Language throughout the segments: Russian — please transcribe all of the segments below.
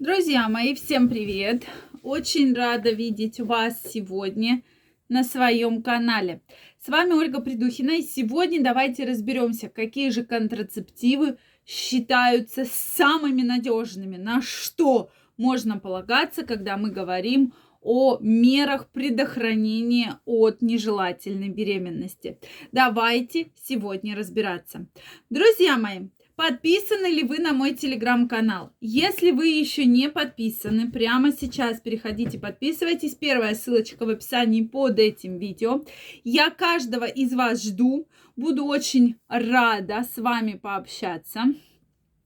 Друзья мои, всем привет! Очень рада видеть вас сегодня на своем канале. С вами Ольга Придухина, и сегодня давайте разберемся, какие же контрацептивы считаются самыми надежными, на что можно полагаться, когда мы говорим о мерах предохранения от нежелательной беременности. Давайте сегодня разбираться. Друзья мои, Подписаны ли вы на мой телеграм-канал? Если вы еще не подписаны, прямо сейчас переходите, подписывайтесь. Первая ссылочка в описании под этим видео. Я каждого из вас жду. Буду очень рада с вами пообщаться.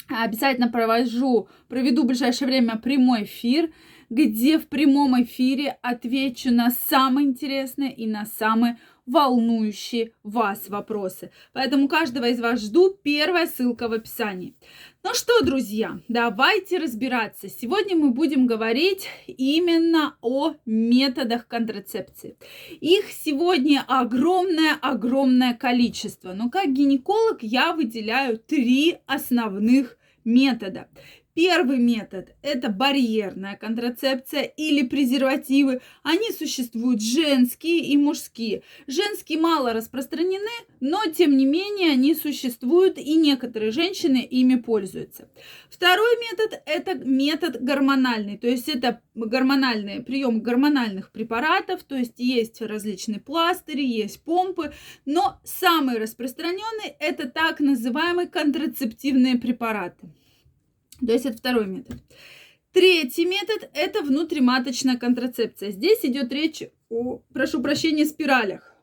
Обязательно провожу, проведу в ближайшее время прямой эфир, где в прямом эфире отвечу на самые интересные и на самые волнующие вас вопросы. Поэтому каждого из вас жду. Первая ссылка в описании. Ну что, друзья, давайте разбираться. Сегодня мы будем говорить именно о методах контрацепции. Их сегодня огромное-огромное количество. Но как гинеколог я выделяю три основных метода. Первый метод – это барьерная контрацепция или презервативы. Они существуют женские и мужские. Женские мало распространены, но тем не менее они существуют, и некоторые женщины ими пользуются. Второй метод – это метод гормональный, то есть это гормональный прием гормональных препаратов, то есть есть различные пластыри, есть помпы, но самый распространенный – это так называемые контрацептивные препараты. То есть это второй метод. Третий метод – это внутриматочная контрацепция. Здесь идет речь о, прошу прощения, спиралях.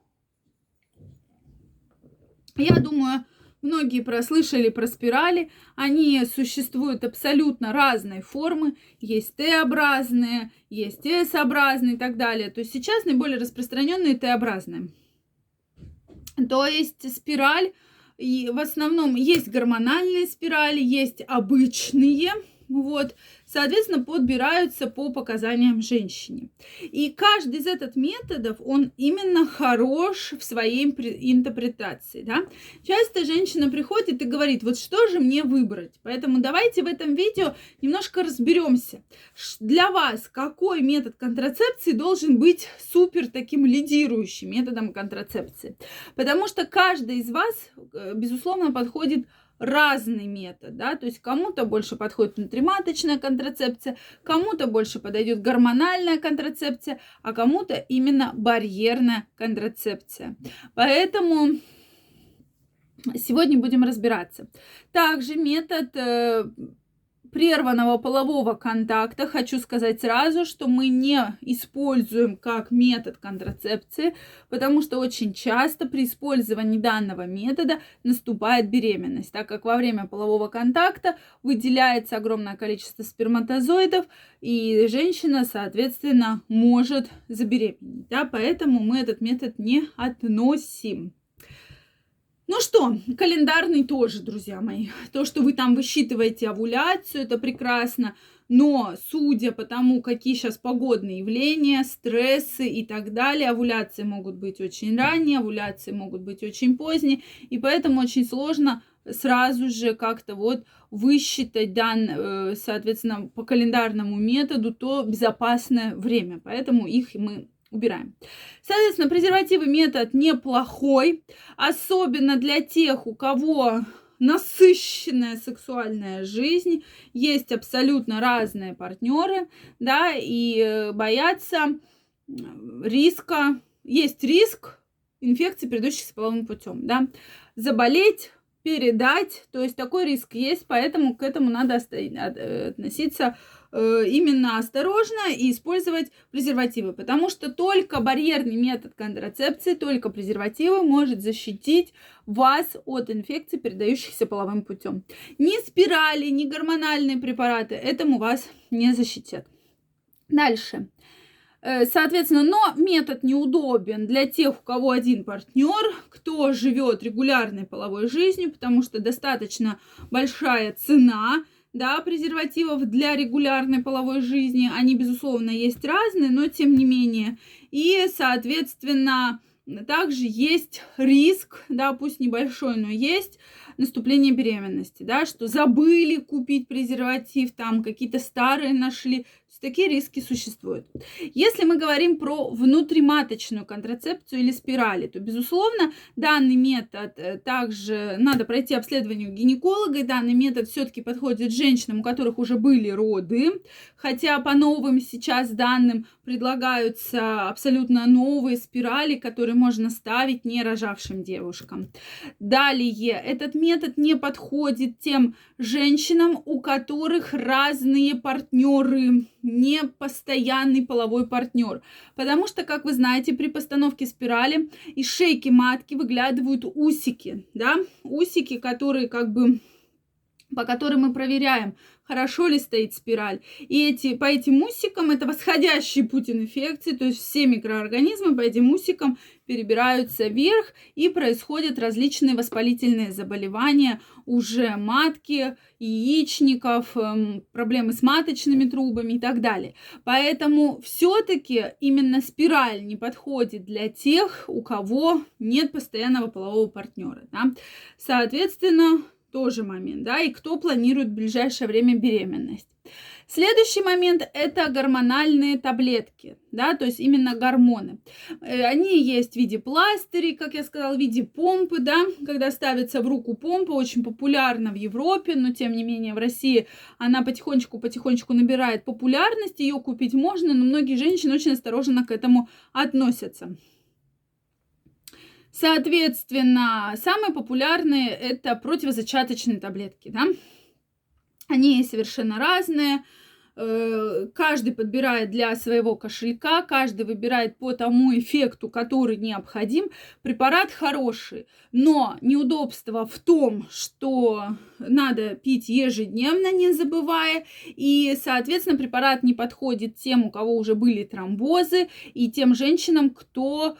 Я думаю, многие прослышали про спирали. Они существуют абсолютно разной формы. Есть Т-образные, есть S-образные и так далее. То есть сейчас наиболее распространенные Т-образные. То есть спираль и в основном есть гормональные спирали, есть обычные, вот, соответственно, подбираются по показаниям женщине. И каждый из этих методов, он именно хорош в своей интерпретации, да. Часто женщина приходит и говорит, вот что же мне выбрать? Поэтому давайте в этом видео немножко разберемся. Для вас какой метод контрацепции должен быть супер таким лидирующим методом контрацепции? Потому что каждый из вас, э, безусловно, подходит разный метод, да, то есть кому-то больше подходит внутриматочная контрацепция, кому-то больше подойдет гормональная контрацепция, а кому-то именно барьерная контрацепция. Поэтому сегодня будем разбираться. Также метод э, прерванного полового контакта хочу сказать сразу, что мы не используем как метод контрацепции, потому что очень часто при использовании данного метода наступает беременность, так как во время полового контакта выделяется огромное количество сперматозоидов, и женщина, соответственно, может забеременеть. Да? Поэтому мы этот метод не относим. Ну что, календарный тоже, друзья мои. То, что вы там высчитываете овуляцию, это прекрасно. Но судя по тому, какие сейчас погодные явления, стрессы и так далее, овуляции могут быть очень ранние, овуляции могут быть очень поздние, и поэтому очень сложно сразу же как-то вот высчитать дан, э, соответственно, по календарному методу то безопасное время. Поэтому их мы убираем. Соответственно, презервативы метод неплохой, особенно для тех, у кого насыщенная сексуальная жизнь, есть абсолютно разные партнеры, да, и э, боятся риска, есть риск инфекции, передающихся половым путем, да, заболеть, передать, то есть такой риск есть, поэтому к этому надо э, относиться именно осторожно и использовать презервативы, потому что только барьерный метод контрацепции, только презервативы может защитить вас от инфекций, передающихся половым путем. Ни спирали, ни гормональные препараты этому вас не защитят. Дальше. Э, соответственно, но метод неудобен для тех, у кого один партнер, кто живет регулярной половой жизнью, потому что достаточно большая цена да, презервативов для регулярной половой жизни. Они, безусловно, есть разные, но тем не менее. И, соответственно, также есть риск, да, пусть небольшой, но есть наступление беременности, да, что забыли купить презерватив, там какие-то старые нашли, такие риски существуют. Если мы говорим про внутриматочную контрацепцию или спирали, то, безусловно, данный метод э, также надо пройти обследование у гинеколога, и данный метод все-таки подходит женщинам, у которых уже были роды, хотя по новым сейчас данным предлагаются абсолютно новые спирали, которые можно ставить не рожавшим девушкам. Далее, этот метод не подходит тем женщинам, у которых разные партнеры, не постоянный половой партнер. Потому что, как вы знаете, при постановке спирали из шейки матки выглядывают усики, да, усики, которые как бы по которым мы проверяем, хорошо ли стоит спираль. И эти, по этим усикам это восходящий путь инфекции, то есть все микроорганизмы по этим усикам перебираются вверх и происходят различные воспалительные заболевания уже матки, яичников, эм, проблемы с маточными трубами и так далее. Поэтому все-таки именно спираль не подходит для тех, у кого нет постоянного полового партнера. Да? Соответственно, тоже момент, да, и кто планирует в ближайшее время беременность. Следующий момент – это гормональные таблетки, да, то есть именно гормоны. Э, они есть в виде пластырей, как я сказала, в виде помпы, да, когда ставится в руку помпа, очень популярна в Европе, но тем не менее в России она потихонечку-потихонечку набирает популярность, ее купить можно, но многие женщины очень осторожно к этому относятся. Соответственно, самые популярные это противозачаточные таблетки, да. Они совершенно разные. Э, каждый подбирает для своего кошелька, каждый выбирает по тому эффекту, который необходим. Препарат хороший, но неудобство в том, что надо пить ежедневно, не забывая, и, соответственно, препарат не подходит тем, у кого уже были тромбозы, и тем женщинам, кто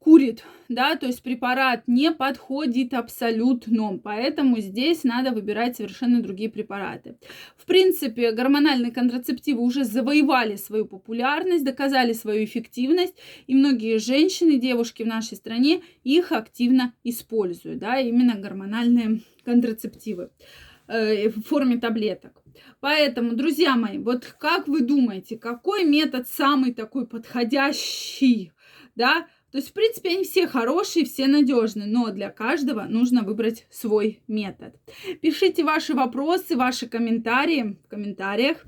курит, да, то есть препарат не подходит абсолютно, поэтому здесь надо выбирать совершенно другие препараты. В принципе, гормональные контрацептивы уже завоевали свою популярность, доказали свою эффективность, и многие женщины, девушки в нашей стране их активно используют, да, именно гормональные контрацептивы э, в форме таблеток. Поэтому, друзья мои, вот как вы думаете, какой метод самый такой подходящий, да, то есть, в принципе, они все хорошие, все надежные, но для каждого нужно выбрать свой метод. Пишите ваши вопросы, ваши комментарии в комментариях.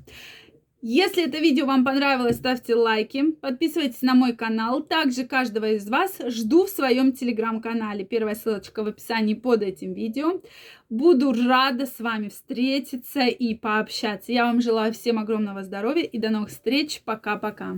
Если это видео вам понравилось, ставьте лайки, подписывайтесь на мой канал. Также каждого из вас жду в своем телеграм-канале. Первая ссылочка в описании под этим видео. Буду рада с вами встретиться и пообщаться. Я вам желаю всем огромного здоровья и до новых встреч. Пока-пока.